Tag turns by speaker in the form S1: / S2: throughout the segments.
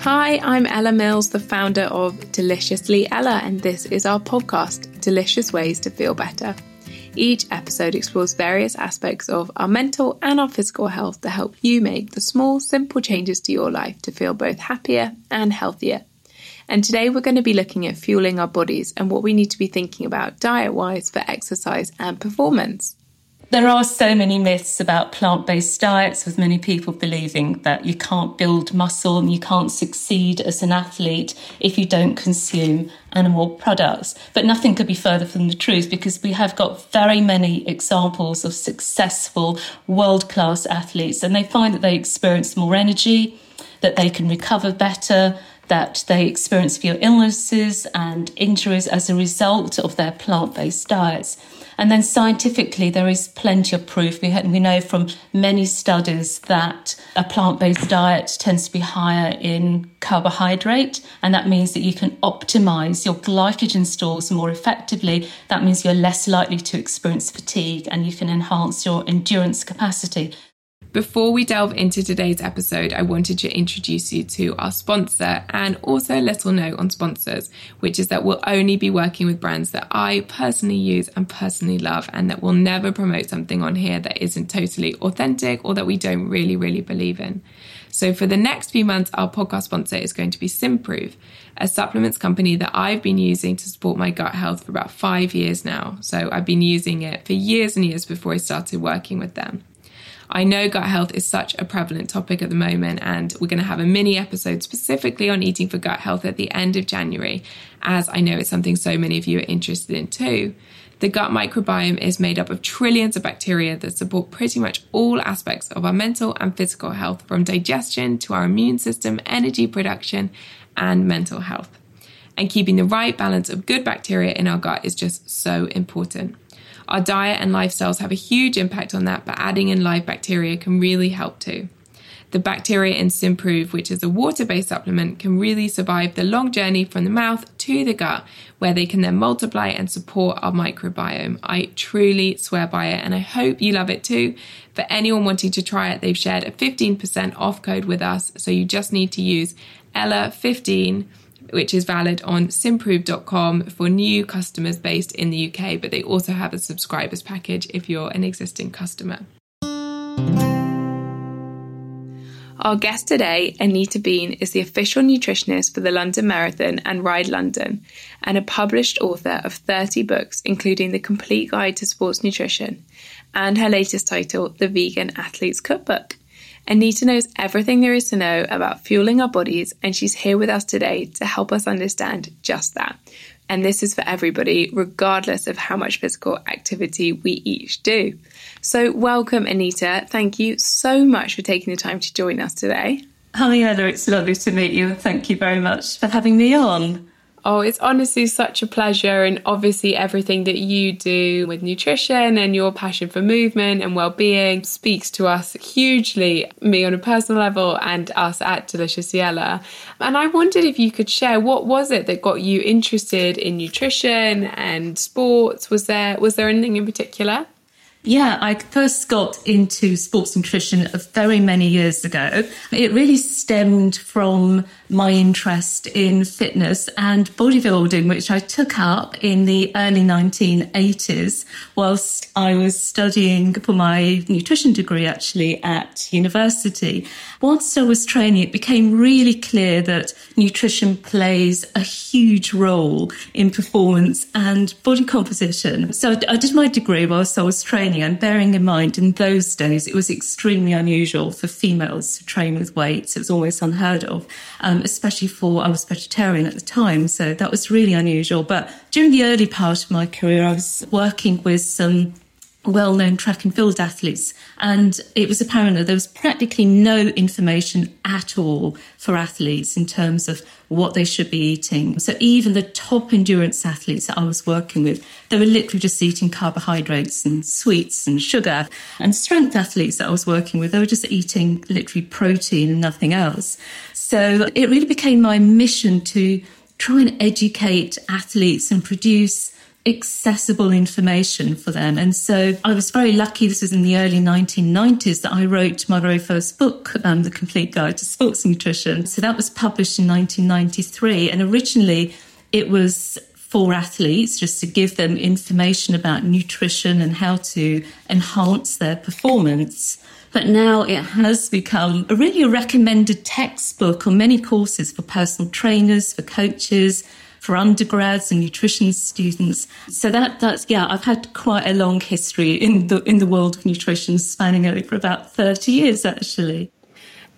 S1: Hi, I'm Ella Mills, the founder of Deliciously Ella, and this is our podcast, Delicious Ways to Feel Better. Each episode explores various aspects of our mental and our physical health to help you make the small, simple changes to your life to feel both happier and healthier. And today we're going to be looking at fueling our bodies and what we need to be thinking about diet wise for exercise and performance.
S2: There are so many myths about plant based diets, with many people believing that you can't build muscle and you can't succeed as an athlete if you don't consume animal products. But nothing could be further from the truth because we have got very many examples of successful world class athletes, and they find that they experience more energy, that they can recover better, that they experience fewer illnesses and injuries as a result of their plant based diets. And then scientifically, there is plenty of proof. We, we know from many studies that a plant based diet tends to be higher in carbohydrate, and that means that you can optimize your glycogen stores more effectively. That means you're less likely to experience fatigue and you can enhance your endurance capacity.
S1: Before we delve into today's episode, I wanted to introduce you to our sponsor and also a little note on sponsors, which is that we'll only be working with brands that I personally use and personally love, and that we'll never promote something on here that isn't totally authentic or that we don't really, really believe in. So, for the next few months, our podcast sponsor is going to be Simprove, a supplements company that I've been using to support my gut health for about five years now. So, I've been using it for years and years before I started working with them. I know gut health is such a prevalent topic at the moment, and we're going to have a mini episode specifically on eating for gut health at the end of January, as I know it's something so many of you are interested in too. The gut microbiome is made up of trillions of bacteria that support pretty much all aspects of our mental and physical health, from digestion to our immune system, energy production, and mental health. And keeping the right balance of good bacteria in our gut is just so important. Our diet and lifestyles have a huge impact on that, but adding in live bacteria can really help too. The bacteria in Simprove, which is a water based supplement, can really survive the long journey from the mouth to the gut, where they can then multiply and support our microbiome. I truly swear by it, and I hope you love it too. For anyone wanting to try it, they've shared a 15% off code with us, so you just need to use Ella15 which is valid on simprove.com for new customers based in the UK, but they also have a subscribers package if you're an existing customer. Our guest today, Anita Bean, is the official nutritionist for the London Marathon and Ride London, and a published author of 30 books, including The Complete Guide to Sports Nutrition, and her latest title, The Vegan Athlete's Cookbook. Anita knows everything there is to know about fueling our bodies, and she's here with us today to help us understand just that. And this is for everybody, regardless of how much physical activity we each do. So, welcome, Anita. Thank you so much for taking the time to join us today.
S2: Hi, Ella. It's lovely to meet you. Thank you very much for having me on.
S1: Oh, it's honestly such a pleasure. And obviously, everything that you do with nutrition and your passion for movement and well being speaks to us hugely, me on a personal level and us at Deliciously Ella. And I wondered if you could share what was it that got you interested in nutrition and sports? Was there was there anything in particular?
S2: Yeah, I first got into sports nutrition very many years ago. It really stemmed from my interest in fitness and bodybuilding, which I took up in the early 1980s whilst I was studying for my nutrition degree actually at university. Whilst I was training, it became really clear that nutrition plays a huge role in performance and body composition. So I did my degree whilst I was training and bearing in mind in those days it was extremely unusual for females to train with weights. It was almost unheard of. Um, especially for I was vegetarian at the time, so that was really unusual. But during the early part of my career, I was working with some well known track and field athletes. And it was apparent that there was practically no information at all for athletes in terms of what they should be eating. So even the top endurance athletes that I was working with, they were literally just eating carbohydrates and sweets and sugar. And strength athletes that I was working with, they were just eating literally protein and nothing else. So it really became my mission to try and educate athletes and produce accessible information for them. And so I was very lucky, this was in the early 1990s, that I wrote my very first book, um, The Complete Guide to Sports Nutrition. So that was published in 1993. And originally it was for athletes, just to give them information about nutrition and how to enhance their performance. But now it has become a really a recommended textbook on many courses for personal trainers, for coaches, for undergrads and nutrition students. So that that's yeah, I've had quite a long history in the in the world of nutrition, spanning over about thirty years actually.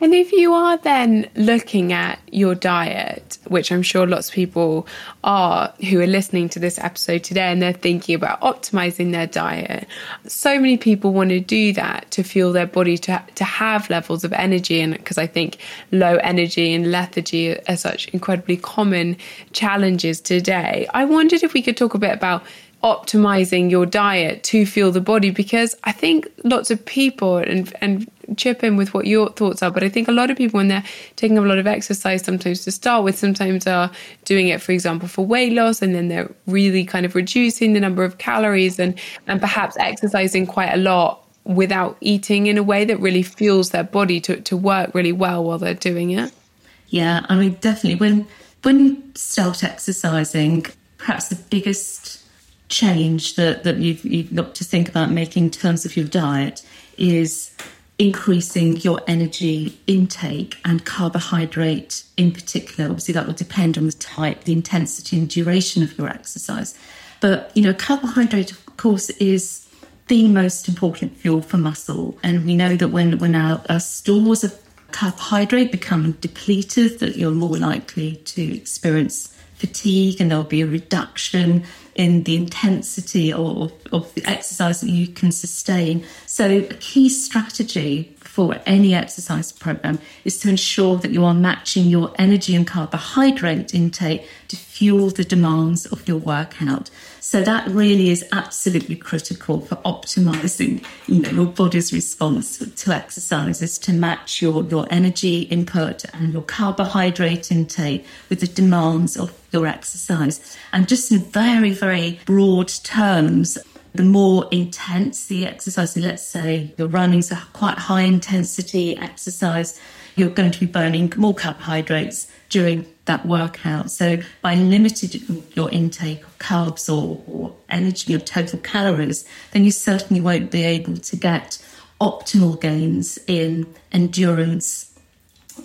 S1: And if you are then looking at your diet, which I'm sure lots of people are who are listening to this episode today and they're thinking about optimizing their diet, so many people want to do that to fuel their body to, to have levels of energy. And because I think low energy and lethargy are such incredibly common challenges today, I wondered if we could talk a bit about optimizing your diet to fuel the body because I think lots of people and and chip in with what your thoughts are but I think a lot of people when they're taking a lot of exercise sometimes to start with sometimes are doing it for example for weight loss and then they're really kind of reducing the number of calories and and perhaps exercising quite a lot without eating in a way that really fuels their body to to work really well while they're doing it.
S2: Yeah, I mean definitely when when you start exercising perhaps the biggest change that, that you've, you've got to think about making in terms of your diet is increasing your energy intake and carbohydrate in particular. Obviously, that will depend on the type, the intensity, and duration of your exercise. But, you know, carbohydrate, of course, is the most important fuel for muscle. And we know that when, when our, our stores of carbohydrate become depleted, that you're more likely to experience fatigue and there'll be a reduction in the intensity of, of the exercise that you can sustain. So, a key strategy for any exercise program is to ensure that you are matching your energy and carbohydrate intake to fuel the demands of your workout. So that really is absolutely critical for optimizing you know, your body's response to exercises to match your, your energy input and your carbohydrate intake with the demands of your exercise. And just in very, very broad terms, the more intense the exercise, let's say you're running a quite high intensity exercise, you're going to be burning more carbohydrates during that workout. So by limiting your intake of carbs or, or energy or total calories, then you certainly won't be able to get optimal gains in endurance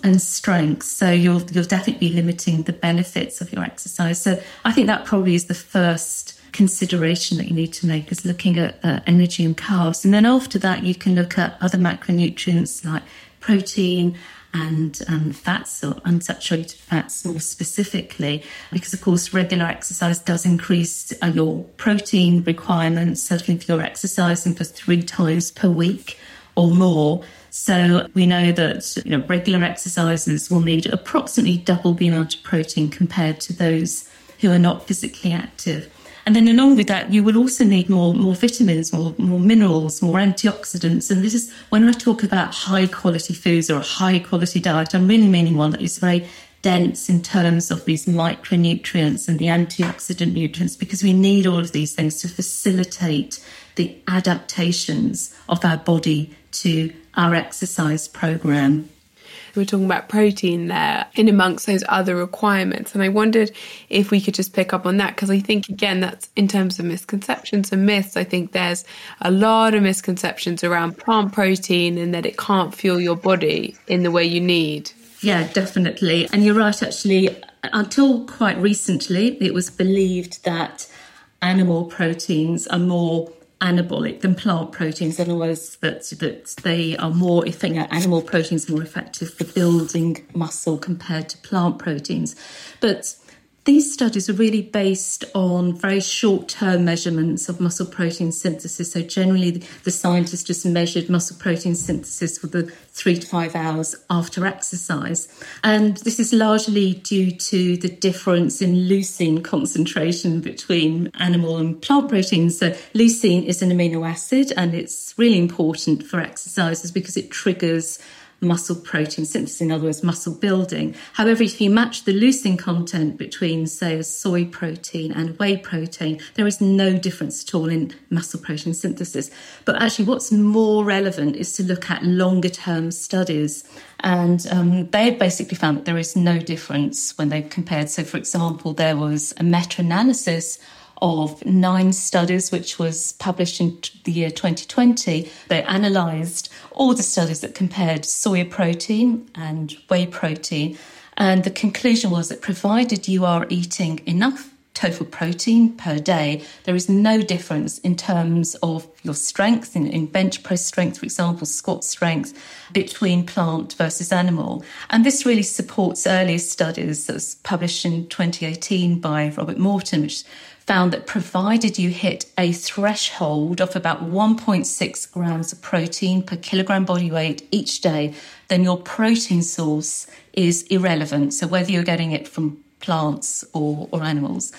S2: and strength. So you'll you'll definitely be limiting the benefits of your exercise. So I think that probably is the first consideration that you need to make is looking at uh, energy and carbs. And then after that, you can look at other macronutrients like protein and um, fats or unsaturated fats more specifically, because of course regular exercise does increase uh, your protein requirements, certainly if you're exercising for three times per week or more. So we know that you know regular exercises will need approximately double the amount of protein compared to those who are not physically active. And then along with that, you will also need more, more vitamins, more, more minerals, more antioxidants. And this is when I talk about high quality foods or a high quality diet, I'm really meaning one that is very dense in terms of these micronutrients and the antioxidant nutrients because we need all of these things to facilitate the adaptations of our body to our exercise program.
S1: We're talking about protein there in amongst those other requirements. And I wondered if we could just pick up on that because I think, again, that's in terms of misconceptions and myths. I think there's a lot of misconceptions around plant protein and that it can't fuel your body in the way you need.
S2: Yeah, definitely. And you're right, actually. Until quite recently, it was believed that animal proteins are more anabolic than plant proteins. In other words, that, that they are more effective, animal proteins more effective for building muscle compared to plant proteins. But these studies are really based on very short term measurements of muscle protein synthesis. So, generally, the scientists just measured muscle protein synthesis for the three to five hours after exercise. And this is largely due to the difference in leucine concentration between animal and plant proteins. So, leucine is an amino acid and it's really important for exercises because it triggers muscle protein synthesis, in other words, muscle building. However, if you match the leucine content between, say, a soy protein and whey protein, there is no difference at all in muscle protein synthesis. But actually, what's more relevant is to look at longer term studies. And um, they basically found that there is no difference when they've compared. So, for example, there was a meta analysis of nine studies, which was published in the year 2020. They analysed all the studies that compared soya protein and whey protein. And the conclusion was that provided you are eating enough total protein per day, there is no difference in terms of your strength, in, in, bench press strength, for example, squat strength, between plant versus animal. And this really supports earlier studies that was published in 2018 by Robert Morton, which found that provided you hit a threshold of about 1.6 grams of protein per kilogram body weight each day, then your protein source is irrelevant. So whether you're getting it from plants or, or animals.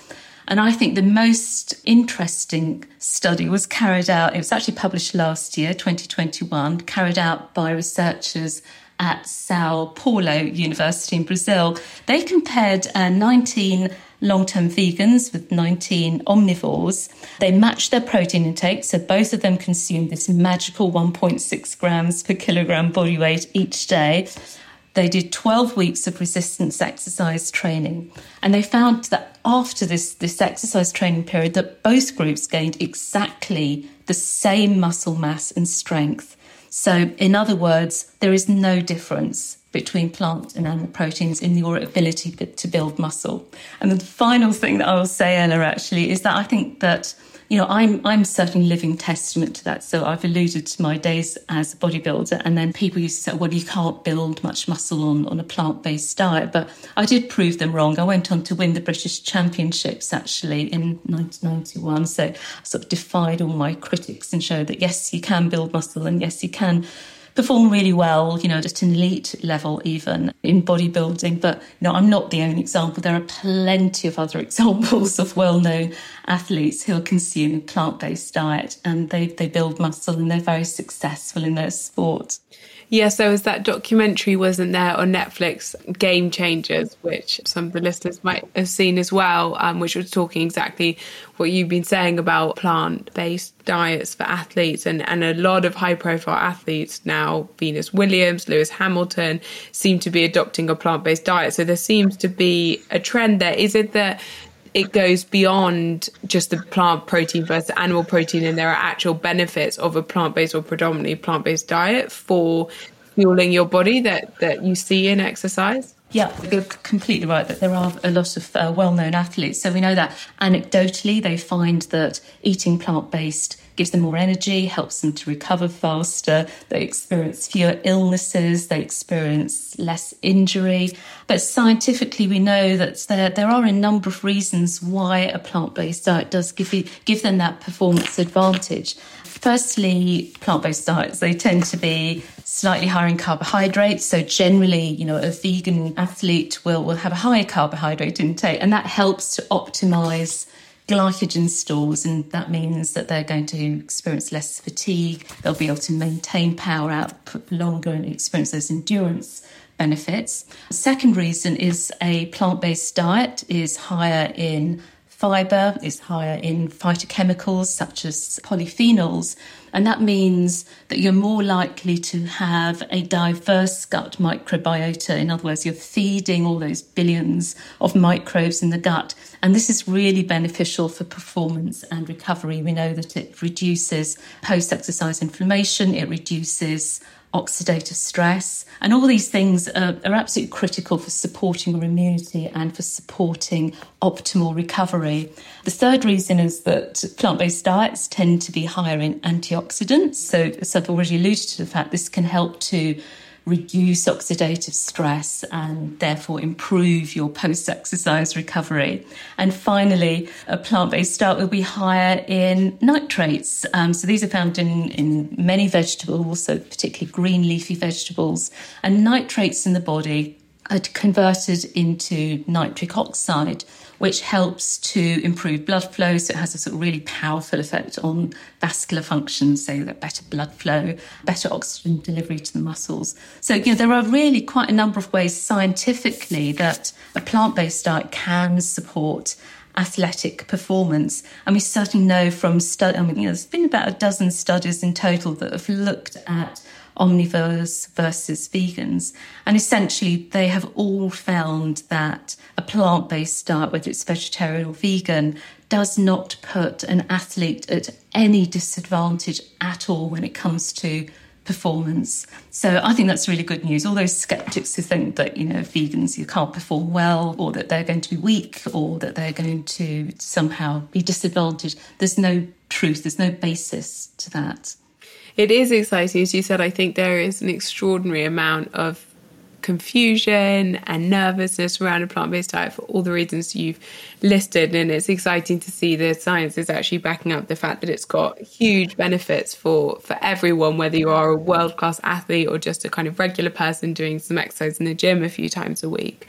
S2: And I think the most interesting study was carried out, it was actually published last year, 2021, carried out by researchers at Sao Paulo University in Brazil. They compared uh, 19 long term vegans with 19 omnivores. They matched their protein intake, so both of them consumed this magical 1.6 grams per kilogram body weight each day. They did 12 weeks of resistance exercise training, and they found that after this, this exercise training period, that both groups gained exactly the same muscle mass and strength. So, in other words, there is no difference between plant and animal proteins in your ability to build muscle. And the final thing that I will say, Ella, actually, is that I think that you know I'm I'm certainly living testament to that. So I've alluded to my days as a bodybuilder, and then people used to say, "Well, you can't build much muscle on on a plant based diet," but I did prove them wrong. I went on to win the British Championships actually in 1991, so I sort of defied all my critics and showed that yes, you can build muscle, and yes, you can perform really well, you know, at an elite level, even in bodybuilding. But, know, I'm not the only example. There are plenty of other examples of well known athletes who are consuming plant based diet and they, they build muscle and they're very successful in their sport.
S1: Yes, there was that documentary, wasn't there, on Netflix, Game Changers, which some of the listeners might have seen as well, um, which was talking exactly what you've been saying about plant based diets for athletes. And, and a lot of high profile athletes now, Venus Williams, Lewis Hamilton, seem to be adopting a plant based diet. So there seems to be a trend there. Is it that it goes beyond just the plant protein versus animal protein, and there are actual benefits of a plant based or predominantly plant based diet for fueling your body that, that you see in exercise?
S2: Yeah, you're completely right that there are a lot of uh, well known athletes. So we know that anecdotally, they find that eating plant based gives them more energy, helps them to recover faster. They experience fewer illnesses, they experience less injury. But scientifically, we know that there, there are a number of reasons why a plant based diet does give, you, give them that performance advantage. Firstly, plant based diets, they tend to be slightly higher in carbohydrates. So generally, you know, a vegan athlete will, will have a higher carbohydrate intake, and that helps to optimize glycogen stores, and that means that they're going to experience less fatigue. They'll be able to maintain power output longer and experience those endurance benefits. Second reason is a plant based diet is higher in fibre, it's higher in phytochemicals such as polyphenols. And that means that you're more likely to have a diverse gut microbiota. In other words, you're feeding all those billions of microbes in the gut. And this is really beneficial for performance and recovery. We know that it reduces post exercise inflammation, it reduces oxidative stress. And all these things are, are, absolutely critical for supporting your immunity and for supporting optimal recovery. The third reason is that plant based diets tend to be higher in antioxidants. So, as I've already alluded to the fact, this can help to reduce oxidative stress and therefore improve your post exercise recovery. And finally, a plant based diet will be higher in nitrates. Um, so these are found in, in many vegetables, so particularly green leafy vegetables. And nitrates in the body are converted into nitric oxide which helps to improve blood flow. So it has a sort of really powerful effect on vascular function, so that better blood flow, better oxygen delivery to the muscles. So, you know, there are really quite a number of ways scientifically that a plant based diet can support athletic performance. And we certainly know from study, I mean, you know, there's been about a dozen studies in total that have looked at omnivores versus vegans. And essentially, they have all found that a plant based diet, whether it's vegetarian or vegan, does not put an athlete at any disadvantage at all when it comes to performance. So I think that's really good news. All those skeptics who think that, you know, vegans you can't perform well or that they're going to be weak or that they're going to somehow be disadvantaged, there's no truth, there's no basis to that
S1: it is exciting. As you said, I think there is an extraordinary amount of confusion and nervousness around a plant based diet for all the reasons you've listed. And it's exciting to see the science is actually backing up the fact that it's got huge benefits for, for everyone, whether you are a world class athlete or just a kind of regular person doing some exercise in the gym a few times a week.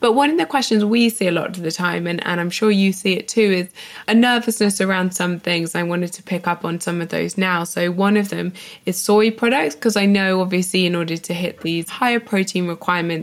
S1: But one of the questions we see a lot of the time, and, and I'm sure you see it too, is a nervousness around some things. I wanted to pick up on some of those now. So one of them is soy products, because I know obviously in order to hit these higher protein requirements,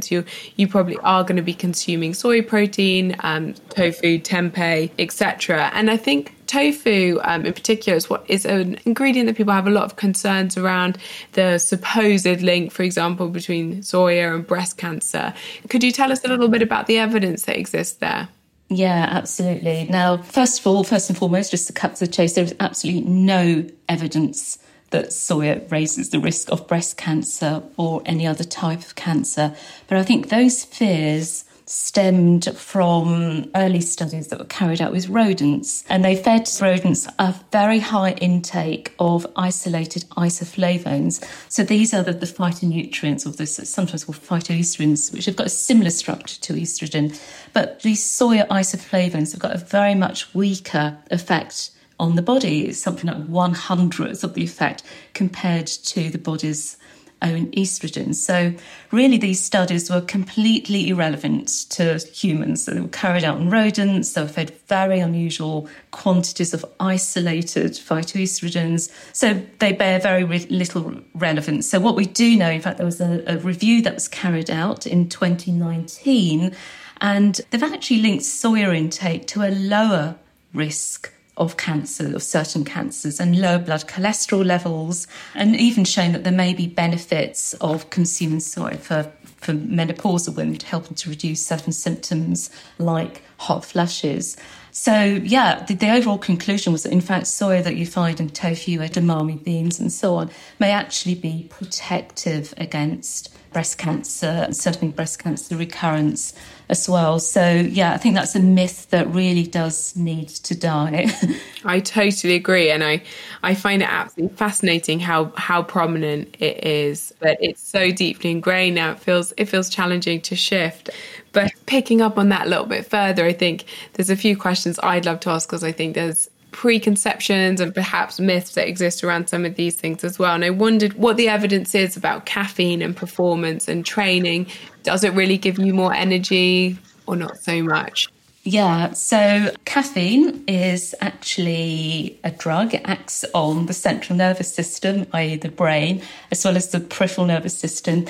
S1: you you probably are going to be consuming soy protein, um, tofu, tempeh, etc. And I think tofu um, in particular is what is an ingredient that people have a lot of concerns around the supposed link for example between soya and breast cancer could you tell us a little bit about the evidence that exists there
S2: yeah, absolutely. Now, first of all, first and foremost, just to cut to the chase, there is absolutely no evidence that soya raises the risk of breast cancer or any other type of cancer. But I think those fears stemmed from early studies that were carried out with rodents. And they fed rodents a very high intake of isolated isoflavones. So these are the, the phytonutrients, or the sometimes called phytoestrogens, which have got a similar structure to estrogen. But these soya isoflavones have got a very much weaker effect on the body. It's something like one hundredth of the effect compared to the body's own estrogen. So, really, these studies were completely irrelevant to humans. they were carried out on rodents, they were fed very unusual quantities of isolated phytoestrogens. So, they bear very re- little relevance. So, what we do know, in fact, there was a, a review that was carried out in 2019, and they've actually linked soya intake to a lower risk of cancer, of certain cancers, and lower blood cholesterol levels, and even shown that there may be benefits of consuming soy for, for menopausal women, helping to reduce certain symptoms like hot flushes. So, yeah, the, the, overall conclusion was that, in fact, soy that you find in tofu, edamame beans, and so on may actually be protective against breast cancer, certainly breast cancer recurrence as well. So, yeah, I think that's a myth that really does need to die.
S1: I totally agree. And I, I find it absolutely fascinating how, how prominent it is, but it's so deeply ingrained now. It feels, it feels challenging to shift. But picking up on that a little bit further, I think there's a few questions I'd love to ask because I think there's preconceptions and perhaps myths that exist around some of these things as well. And I wondered what the evidence is about caffeine and performance and training. Does it really give you more energy or not so much?
S2: Yeah, so caffeine is actually a drug. It acts on the central nervous system, i.e., the brain, as well as the peripheral nervous system.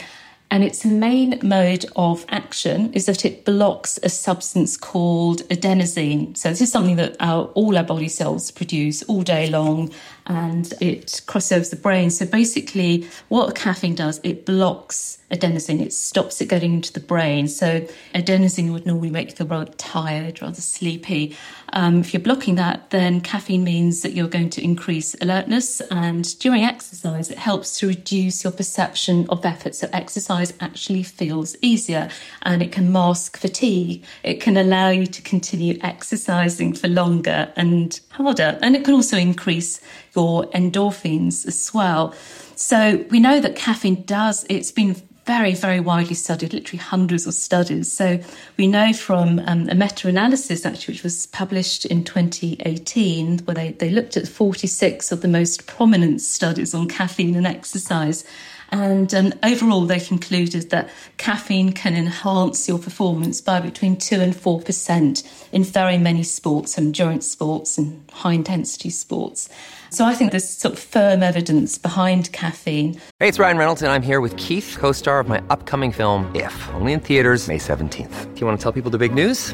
S2: And its main mode of action is that it blocks a substance called adenosine. So, this is something that our, all our body cells produce all day long and it crosses the brain. So, basically, what caffeine does, it blocks adenosine, it stops it getting into the brain. So, adenosine would normally make you feel rather tired, rather sleepy. Um, if you're blocking that, then caffeine means that you're going to increase alertness. And during exercise, it helps to reduce your perception of effort. So, exercise actually feels easier and it can mask fatigue. It can allow you to continue exercising for longer and harder. And it can also increase your endorphins as well. So, we know that caffeine does, it's been very, very widely studied, literally hundreds of studies. So we know from um, a meta analysis, actually, which was published in 2018, where they, they looked at 46 of the most prominent studies on caffeine and exercise. And um, overall, they concluded that caffeine can enhance your performance by between 2 and 4% in very many sports, endurance sports and high intensity sports. So I think there's sort of firm evidence behind caffeine.
S3: Hey, it's Ryan Reynolds, and I'm here with Keith, co star of my upcoming film, If, only in theaters, May 17th. Do you want to tell people the big news?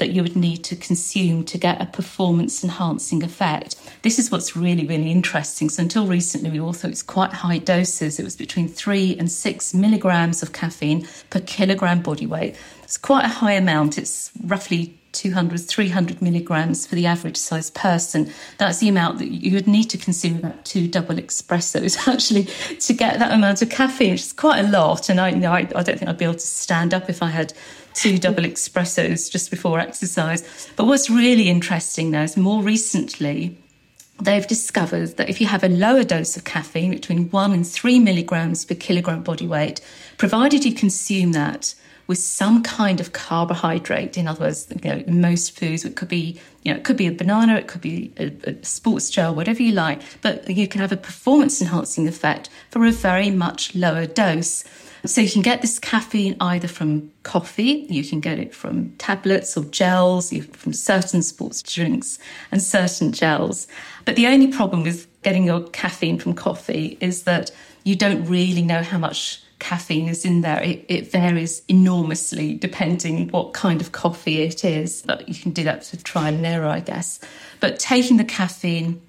S2: that you would need to consume to get a performance enhancing effect. This is what's really, really interesting. So, until recently, we all thought it's quite high doses. It was between three and six milligrams of caffeine per kilogram body weight. It's quite a high amount. It's roughly 200, 300 milligrams for the average sized person. That's the amount that you would need to consume about two double espressos actually to get that amount of caffeine, which is quite a lot. And I, you know, I, I don't think I'd be able to stand up if I had two double espressos just before exercise. But what's really interesting now is more recently, they've discovered that if you have a lower dose of caffeine, between one and three milligrams per kilogram body weight, provided you consume that with some kind of carbohydrate. In other words, you know, most foods, it could be, you know, it could be a banana, it could be a, a sports gel, whatever you like, but you can have a performance enhancing effect for a very much lower dose. So you can get this caffeine either from coffee, you can get it from tablets or gels, from certain sports drinks and certain gels. But the only problem with getting your caffeine from coffee is that you don't really know how much caffeine is in there. It, it, varies enormously depending what kind of coffee it is. But you can do that to trial and error, I guess. But taking the caffeine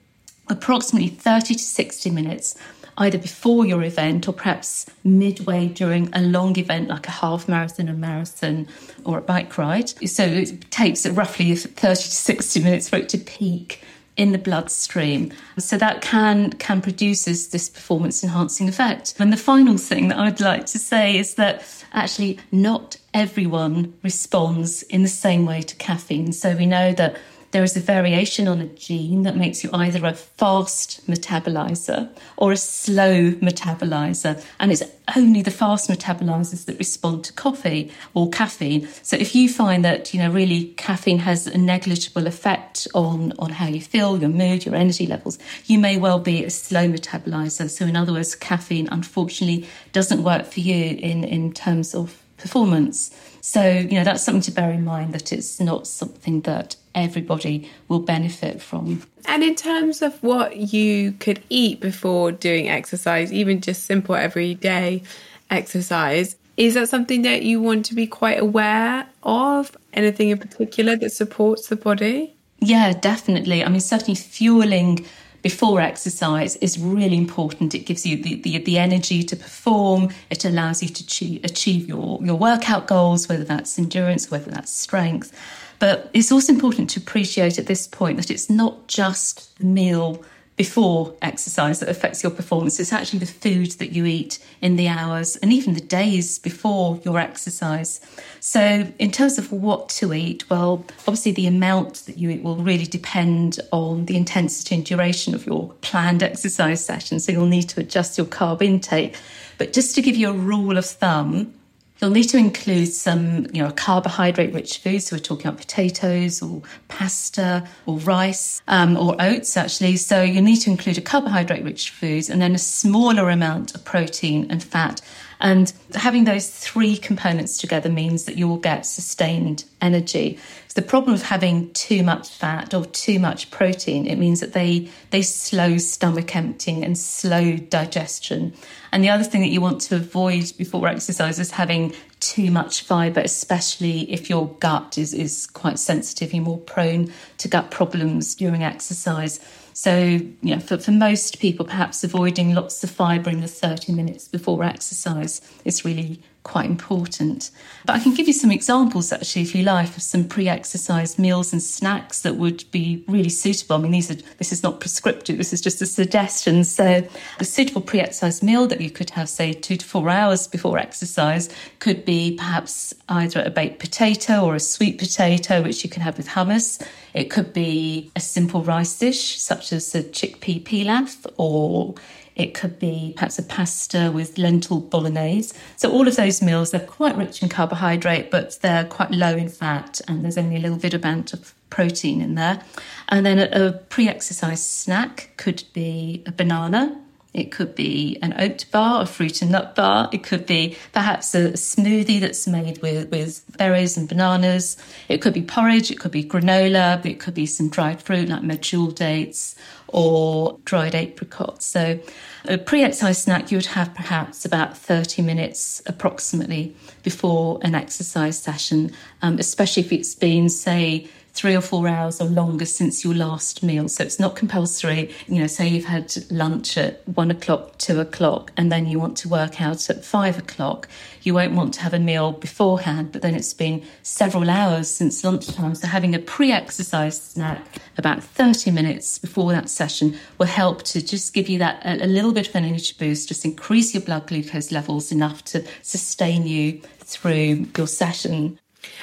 S2: approximately 30 to 60 minutes either before your event or perhaps midway during a long event like a half marathon, a marathon, or a bike ride. So it takes roughly 30 to 60 minutes for it to peak in the bloodstream. So that can can produce this performance enhancing effect. And the final thing that I'd like to say is that actually not everyone responds in the same way to caffeine. So we know that there is a variation on a gene that makes you either a fast metabolizer or a slow metabolizer. And it's only the fast metabolizers that respond to coffee or caffeine. So if you find that, you know, really caffeine has a negligible effect on, on how you feel, your mood, your energy levels, you may well be a slow metabolizer. So in other words, caffeine unfortunately doesn't work for you in, in terms of performance. So, you know, that's something to bear in mind that it's not something that everybody will benefit from.
S1: And in terms of what you could eat before doing exercise, even just simple everyday exercise, is that something that you want to be quite aware of? Anything in particular that supports the body?
S2: Yeah, definitely. I mean, certainly fueling before exercise is really important. It gives you the, the, the energy to perform. It allows you to achieve, achieve your, your workout goals, whether that's endurance, whether that's strength. But it's also important to appreciate at this point that it's not just the meal before exercise that affects your performance. It's actually the food that you eat in the hours and even the days before your exercise. So, in terms of what to eat, well, obviously the amount that you eat will really depend on the intensity and duration of your planned exercise session. So, you'll need to adjust your carb intake. But just to give you a rule of thumb, You'll need to include some, you know, carbohydrate rich foods. So we're talking about potatoes or pasta or rice um, or oats, actually. So you need to include a carbohydrate rich foods and then a smaller amount of protein and fat. And having those three components together means that you will get sustained energy. The problem of having too much fat or too much protein, it means that they they slow stomach emptying and slow digestion. And the other thing that you want to avoid before exercise is having too much fiber, especially if your gut is, is quite sensitive, you're more prone to gut problems during exercise. So, you know, for, for most people, perhaps avoiding lots of fibre in the 30 minutes before exercise is really quite important. But I can give you some examples, actually, if you like, of some pre-exercise meals and snacks that would be really suitable. I mean, these are this is not prescriptive. This is just a suggestion. So, a suitable pre-exercise meal that you could have, say, two to four hours before exercise, could be perhaps either a baked potato or a sweet potato, which you can have with hummus. It could be a simple rice dish, such as a chickpea pilaf, or it could be perhaps a pasta with lentil bolognese. So all of those meals, they're quite rich in carbohydrate, but they're quite low in fat, and there's only a little bit amount of protein in there. And then a, a pre-exercise snack could be a banana it could be an oat bar, a fruit and nut bar. It could be perhaps a smoothie that's made with, with berries and bananas. It could be porridge. It could be granola. It could be some dried fruit like medjool dates or dried apricots. So a pre-exercise snack you would have perhaps about 30 minutes approximately before an exercise session, um, especially if it's been, say, three or four hours or longer since your last meal. So it's not compulsory. You know, say you've had lunch at one o'clock, two o'clock, and then you want to work out at five o'clock. You won't want to have a meal beforehand, but then it's been several hours since lunchtime. So having a pre exercise snack about 30 minutes before that session will help to just give you that a, a little bit of an energy boost, just increase your blood glucose levels enough to sustain you through your session.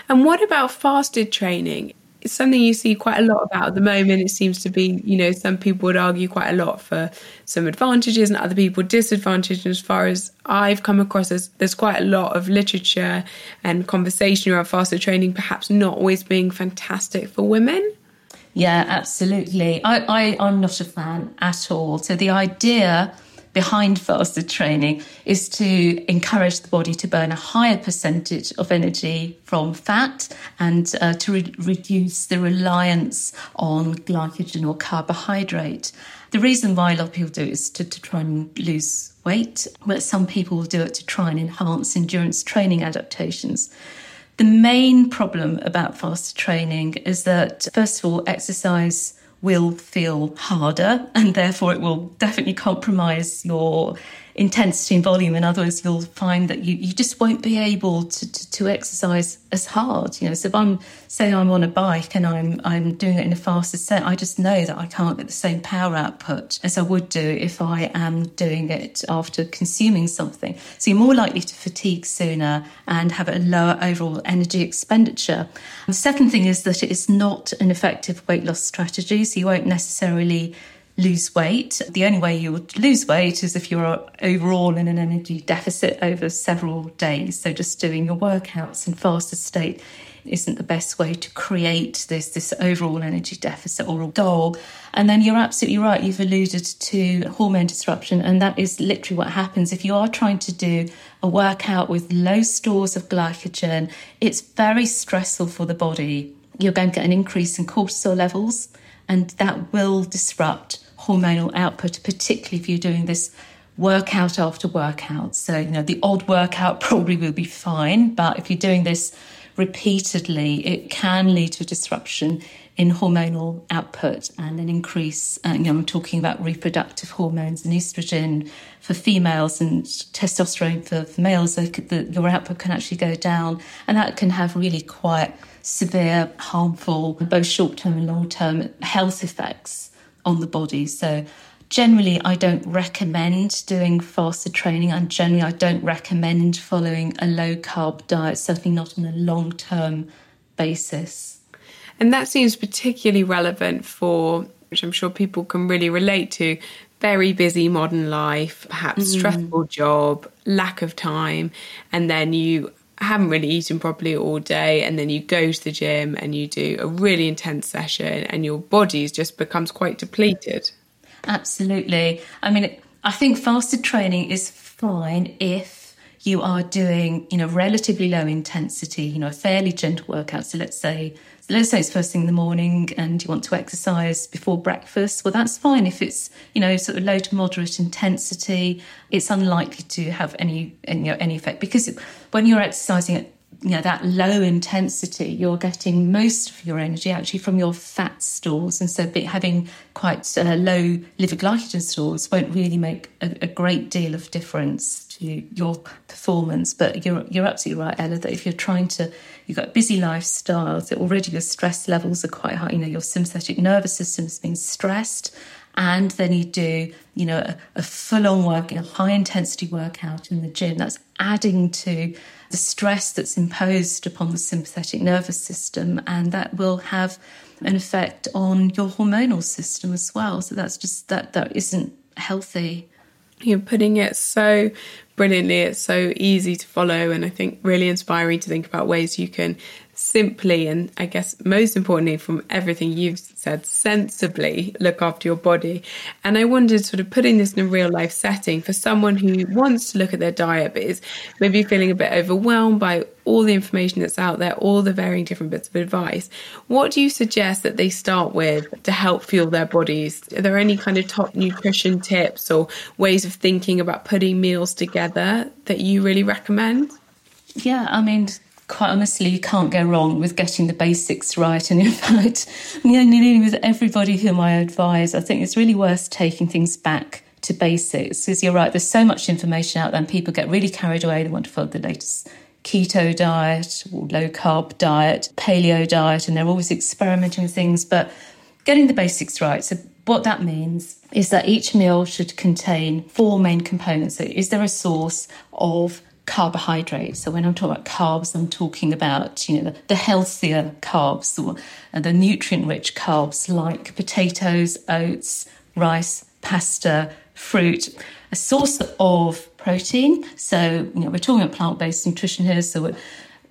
S1: And what about fasted training? It's something you see quite a lot about at the moment. It seems to be, you know, some people would argue quite a lot for some advantages and other people disadvantages. As far as I've come across, there's, there's quite a lot of literature and conversation around fasted training, perhaps not always being fantastic for women.
S2: Yeah, absolutely. I, I, I'm not a fan at all. So the idea behind fasted training is to encourage the body to burn a higher percentage of energy from fat and uh, to re- reduce the reliance on glycogen or carbohydrate. The reason why a lot of people do it is to, to try and lose weight, but some people will do it to try and enhance endurance training adaptations. The main problem about fasted training is that, first of all, exercise will feel harder and therefore it will definitely compromise your intensity and volume. In other words, you'll find that you, you just won't be able to, to, to, exercise as hard. You know, so if I'm say I'm on a bike and I'm I'm doing it in a faster set, I just know that I can't get the same power output as I would do if I am doing it after consuming something. So you're more likely to fatigue sooner and have a lower overall energy expenditure. the second thing is that it is not an effective weight loss strategy, so you won't necessarily lose weight. The only way you would lose weight is if you're overall in an energy deficit over several days. So just doing your workouts in fasted state isn't the best way to create this this overall energy deficit or a goal. And then you're absolutely right. You've alluded to hormone disruption, and that is literally what happens if you are trying to do a workout with low stores of glycogen. It's very stressful for the body. You're going to get an increase in cortisol levels, and that will disrupt hormonal output, particularly if you're doing this workout after workout. So, you know, the odd workout probably will be fine, but if you're doing this repeatedly, it can lead to a disruption in hormonal output and an increase. Uh, you know, I'm talking about reproductive hormones and estrogen for females and testosterone for, for males. So the, your output can actually go down, and that can have really quite severe, harmful, both short term and long term health effects on the body. So generally I don't recommend doing fasted training and generally I don't recommend following a low carb diet, certainly not on a long term basis.
S1: And that seems particularly relevant for which I'm sure people can really relate to very busy modern life, perhaps mm. stressful job, lack of time, and then you Haven't really eaten properly all day, and then you go to the gym and you do a really intense session, and your body just becomes quite depleted.
S2: Absolutely. I mean, I think fasted training is fine if you are doing, you know, relatively low intensity, you know, a fairly gentle workout. So let's say let's say it's first thing in the morning and you want to exercise before breakfast, well, that's fine. If it's, you know, sort of low to moderate intensity, it's unlikely to have any, any, you know, any effect because when you're exercising at you know that low intensity you're getting most of your energy actually from your fat stores. And so having quite uh, low liver glycogen stores won't really make a, a, great deal of difference to your performance. But you're you're absolutely right Ella that if you're trying to you've got busy lifestyles that already your stress levels are quite high. You know your sympathetic nervous system has been stressed and then you do, you know, a, a full on work, a high intensity workout in the gym, that's adding to the stress that's imposed upon the sympathetic nervous system, and that will have an effect on your hormonal system as well. So that's just that that isn't healthy.
S1: You're putting it so brilliantly. It's so easy to follow, and I think really inspiring to think about ways you can simply and I guess most importantly from everything you've said sensibly look after your body. And I wondered sort of putting this in a real life setting for someone who wants to look at their diet but is maybe feeling a bit overwhelmed by all the information that's out there all the varying different bits of advice what do you suggest that they start with to help fuel their bodies? Are there any kind of top nutrition tips or ways of thinking about putting meals together that you really recommend?
S2: Yeah, I mean, quite honestly, you can't go wrong with getting the basics right. And in fact, nearly with everybody whom I advise, I think it's really worth taking things back to basics because you're right, there's so much information out there and people get really carried away. They want to follow the latest keto diet or low carb diet, paleo diet, and they're always experimenting with things, but getting the basics right. So what that means is that each meal should contain four main components. So is there a source of carbohydrates. So when I'm talking about carbs, I'm talking about you know the, the healthier carbs or uh, the nutrient-rich carbs like potatoes, oats, rice, pasta, fruit. A source of protein. So you know we're talking about plant-based nutrition here. So we're,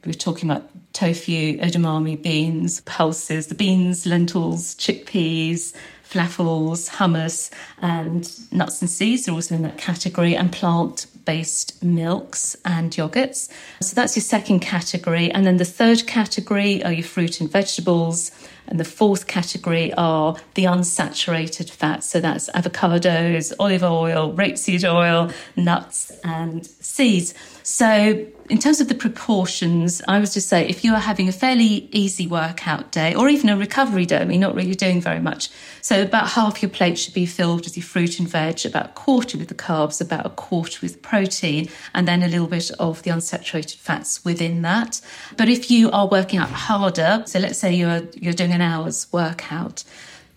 S2: we're talking about tofu, edamame beans, pulses, the beans, lentils, chickpeas, falafels, hummus, and nuts and seeds are also in that category, and plant based milks and yogurts. So that's your second category. And then the third category are your fruit and vegetables. And the fourth category are the unsaturated fats. So that's avocados, olive oil, rapeseed oil, nuts, and seeds. So in terms of the proportions, I would just say if you are having a fairly easy workout day or even a recovery day, not really doing very much. So about half your plate should be filled with your fruit and veg, about a quarter with the carbs, about a quarter with protein, and then a little bit of the unsaturated fats within that. But if you are working out harder, so let's say you're you're doing an hour's workout,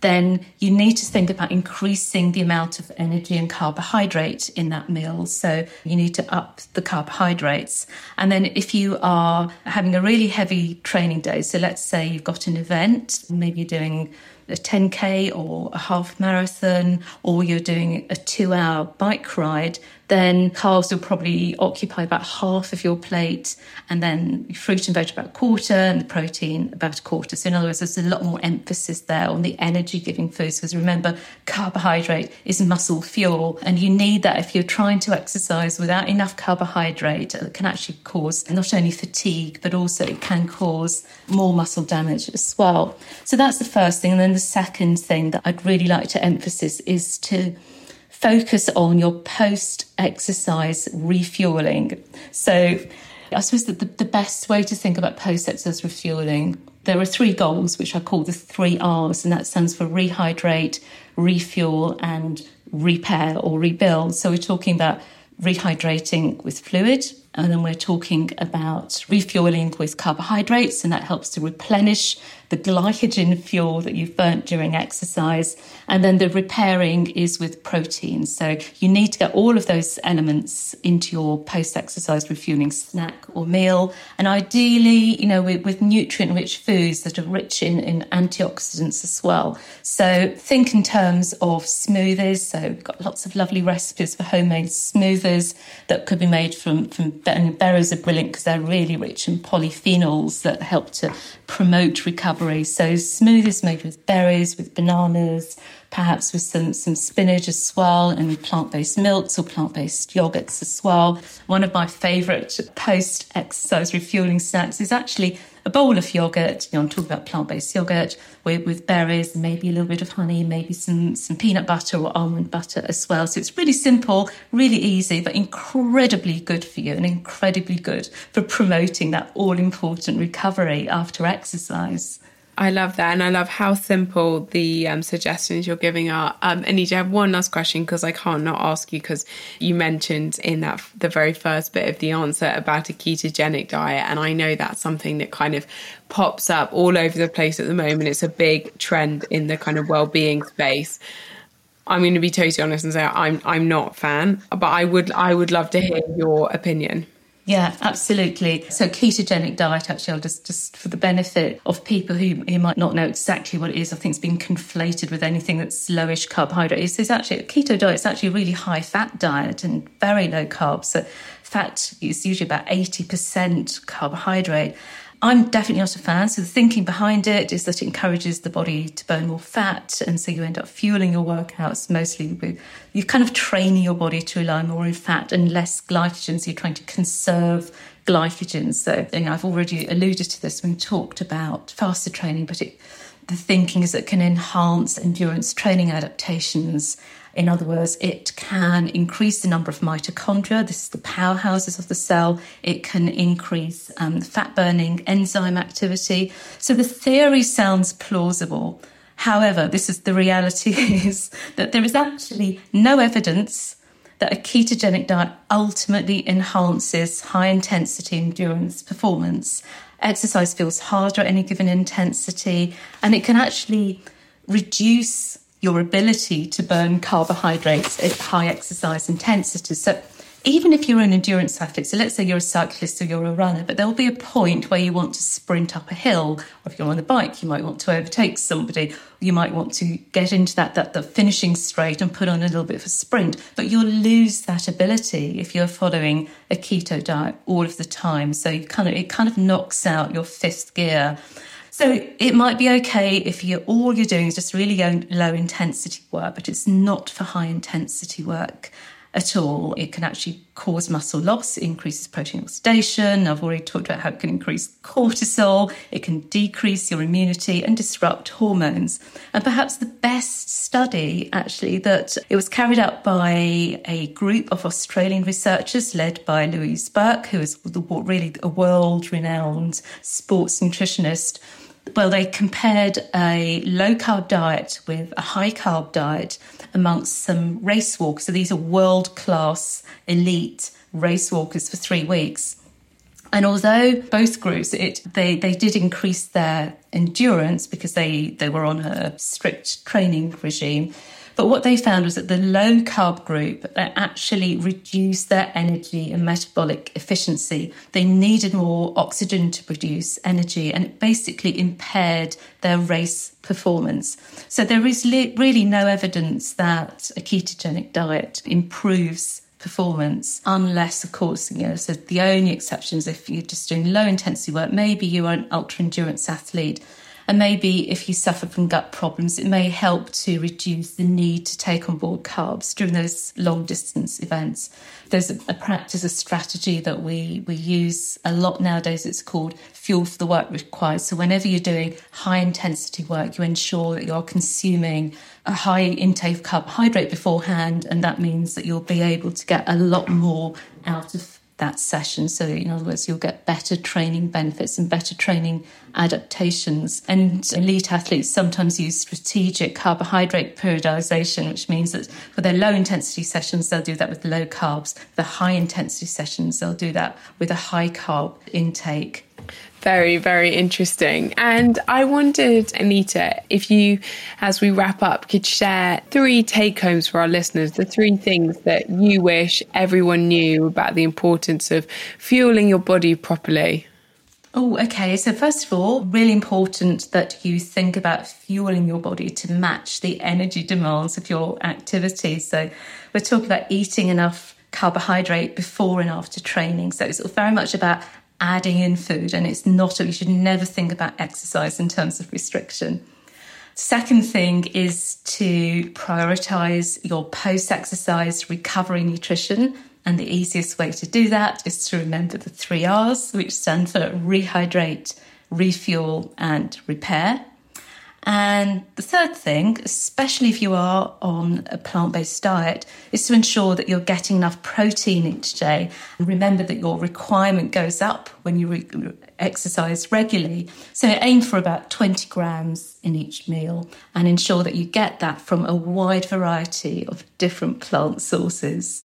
S2: then you need to think about increasing the amount of energy and carbohydrate in that meal. So you need to up the carbohydrates. And then if you are having a really heavy training day, so let's say you've got an event, maybe you're doing a 10K or a half marathon, or you're doing a two hour bike ride, then carbs will probably occupy about half of your plate, and then fruit and veg about a quarter, and the protein about a quarter. So, in other words, there's a lot more emphasis there on the energy giving foods because remember, carbohydrate is muscle fuel, and you need that if you're trying to exercise without enough carbohydrate. It can actually cause not only fatigue, but also it can cause more muscle damage as well. So, that's the first thing. And then the second thing that I'd really like to emphasize is to focus on your post exercise refueling. So, I suppose that the, the best way to think about post exercise refueling, there are three goals, which I call the three R's, and that stands for rehydrate, refuel, and repair or rebuild. So, we're talking about rehydrating with fluid, and then we're talking about refueling with carbohydrates, and that helps to replenish the glycogen fuel that you've burnt during exercise. And then the repairing is with protein. So you need to get all of those elements into your post exercise refueling snack or meal. And ideally, you know, with, with nutrient rich foods that are rich in, in antioxidants as well. So think in terms of smoothies. So we've got lots of lovely recipes for homemade smoothies that could be made from, from and berries are brilliant because they're really rich in polyphenols that help to promote recovery. So smoothies made with berries, with bananas, perhaps with some, some spinach as well, and plant based milks or plant based yogurts as well. One of my favourite post exercise refueling snacks is actually a bowl of yogurt. You know, I'm talking about plant based yogurt with, with berries, maybe a little bit of honey, maybe some, some peanut butter or almond butter as well. So it's really simple, really easy, but incredibly good for you and incredibly good for promoting that all important recovery after exercise.
S1: I love that. And I love how simple the um, suggestions you're giving are. Um, Anita, I have one last question because I can't not ask you because you mentioned in that the very first bit of the answer about a ketogenic diet. And I know that's something that kind of pops up all over the place at the moment. It's a big trend in the kind of well-being space. I'm going to be totally honest and say I'm I'm not a fan, but I would I would love to hear your opinion.
S2: Yeah, absolutely. So ketogenic diet, actually, I'll just, just for the benefit of people who, who might not know exactly what it is, I think it's been conflated with anything that's lowish carbohydrates. It's actually, a keto diet It's actually a really high fat diet and very low carbs. So fat is usually about 80% carbohydrate. I'm definitely not a fan. So the thinking behind it is that it encourages the body to burn more fat, and so you end up fueling your workouts mostly with you kind of training your body to rely more on fat and less glycogen. So you're trying to conserve glycogen. So you I've already alluded to this when we talked about fasted training, but it, the thinking is that it can enhance endurance training adaptations in other words, it can increase the number of mitochondria. This is the powerhouses of the cell. It can increase um, fat burning enzyme activity. So the theory sounds plausible. However, this is the reality is that there is actually no evidence that a ketogenic diet ultimately enhances high intensity endurance performance. Exercise feels harder at any given intensity, and it can actually reduce your ability to burn carbohydrates at high exercise intensity. So even if you're an endurance athlete, so let's say you're a cyclist or you're a runner, but there'll be a point where you want to sprint up a hill, or if you're on a bike, you might want to overtake somebody, you might want to get into that, that the finishing straight and put on a little bit of a sprint, but you'll lose that ability if you're following a keto diet all of the time. So you kind of it kind of knocks out your fifth gear. So it might be okay if you all you're doing is just really low intensity work, but it's not for high intensity work at all. It can actually cause muscle loss, increases protein oxidation. I've already talked about how it can increase cortisol, it can decrease your immunity and disrupt hormones. And perhaps the best study, actually, that it was carried out by a group of Australian researchers led by Louise Burke, who is really a world renowned sports nutritionist well, they compared a low carb diet with a high carb diet amongst some race walkers. So these are world class elite race walkers for three weeks. And although both groups, it, they, they did increase their endurance because they, they were on a strict training regime, but what they found was that the low carb group actually reduced their energy and metabolic efficiency. They needed more oxygen to produce energy, and it basically impaired their race performance. So there is li- really no evidence that a ketogenic diet improves performance, unless, of course, you know, so the only exception is if you're just doing low intensity work, maybe you're an ultra endurance athlete and maybe if you suffer from gut problems, it may help to reduce the need to take on board carbs during those long distance events. There's a, a practice, a strategy that we, we use a lot nowadays. It's called fuel for the work required. So whenever you're doing high intensity work, you ensure that you're consuming a high intake of carbohydrate beforehand. And that means that you'll be able to get a lot more out of that session. So, in other words, you'll get better training benefits and better training adaptations. And elite athletes sometimes use strategic carbohydrate periodization, which means that for their low intensity sessions, they'll do that with low carbs. The high intensity sessions, they'll do that with a high carb intake.
S1: Very, very interesting. And I wondered, Anita, if you, as we wrap up, could share three take homes for our listeners, the three things that you wish everyone knew about the importance of fueling your body properly.
S2: Oh, okay. So, first of all, really important that you think about fueling your body to match the energy demands of your activity. So, we're talking about eating enough carbohydrate before and after training. So it's very much about adding in food, and it's not, you should never think about exercise in terms of restriction. Second thing is to prioritize your post exercise recovery nutrition. And the easiest way to do that is to remember the three R's, which stand for rehydrate, refuel, and repair. And the third thing, especially if you are on a plant based diet, is to ensure that you're getting enough protein each day. And remember that your requirement goes up when you re- exercise regularly. So aim for about 20 grams in each meal and ensure that you get that from a wide variety of different plant sources.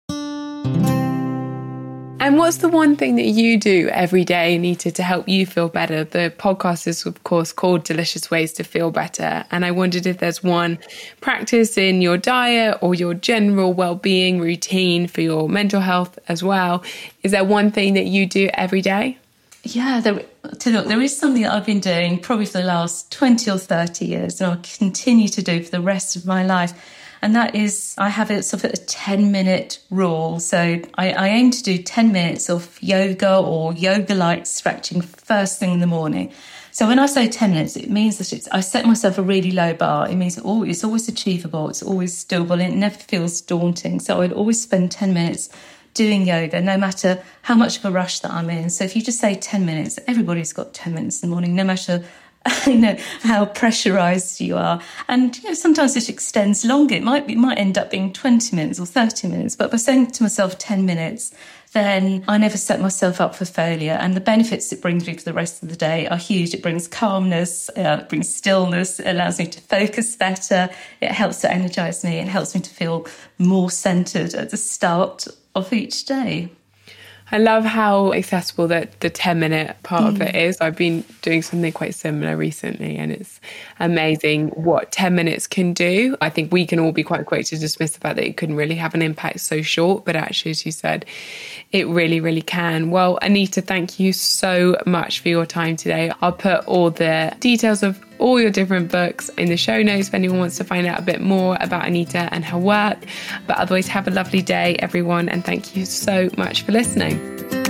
S1: And what's the one thing that you do every day, Anita, to help you feel better? The podcast is, of course, called Delicious Ways to Feel Better. And I wondered if there's one practice in your diet or your general well being routine for your mental health as well. Is there one thing that you do every day?
S2: Yeah, there, look, there is something that I've been doing probably for the last 20 or 30 years, and I'll continue to do for the rest of my life and that is I have a sort of a 10 minute rule. So I, I aim to do 10 minutes of yoga or yoga like stretching first thing in the morning. So when I say 10 minutes, it means that it's, I set myself a really low bar. It means it's always achievable, it's always doable, and it never feels daunting. So I'd always spend 10 minutes doing yoga, no matter how much of a rush that I'm in. So if you just say 10 minutes, everybody's got 10 minutes in the morning, no matter you know how pressurized you are and you know sometimes it extends longer it might be, might end up being 20 minutes or 30 minutes but by saying to myself 10 minutes then I never set myself up for failure. And the benefits it brings me for the rest of the day are huge. It brings calmness, uh, it brings stillness, it allows me to focus better, it helps to energize me, it helps me to feel more centered at the start of each day.
S1: I love how accessible that the 10 minute part mm. of it mm. I've been doing something quite similar recently, and it's amazing what 10 minutes can do. I think we can all be quite quick to dismiss the fact that it couldn't really have an impact so short, but actually, as you said, it really, really can. Well, Anita, thank you so much for your time today. I'll put all the details of all your different books in the show notes if anyone wants to find out a bit more about Anita and her work. But otherwise, have a lovely day, everyone, and thank you so much for listening.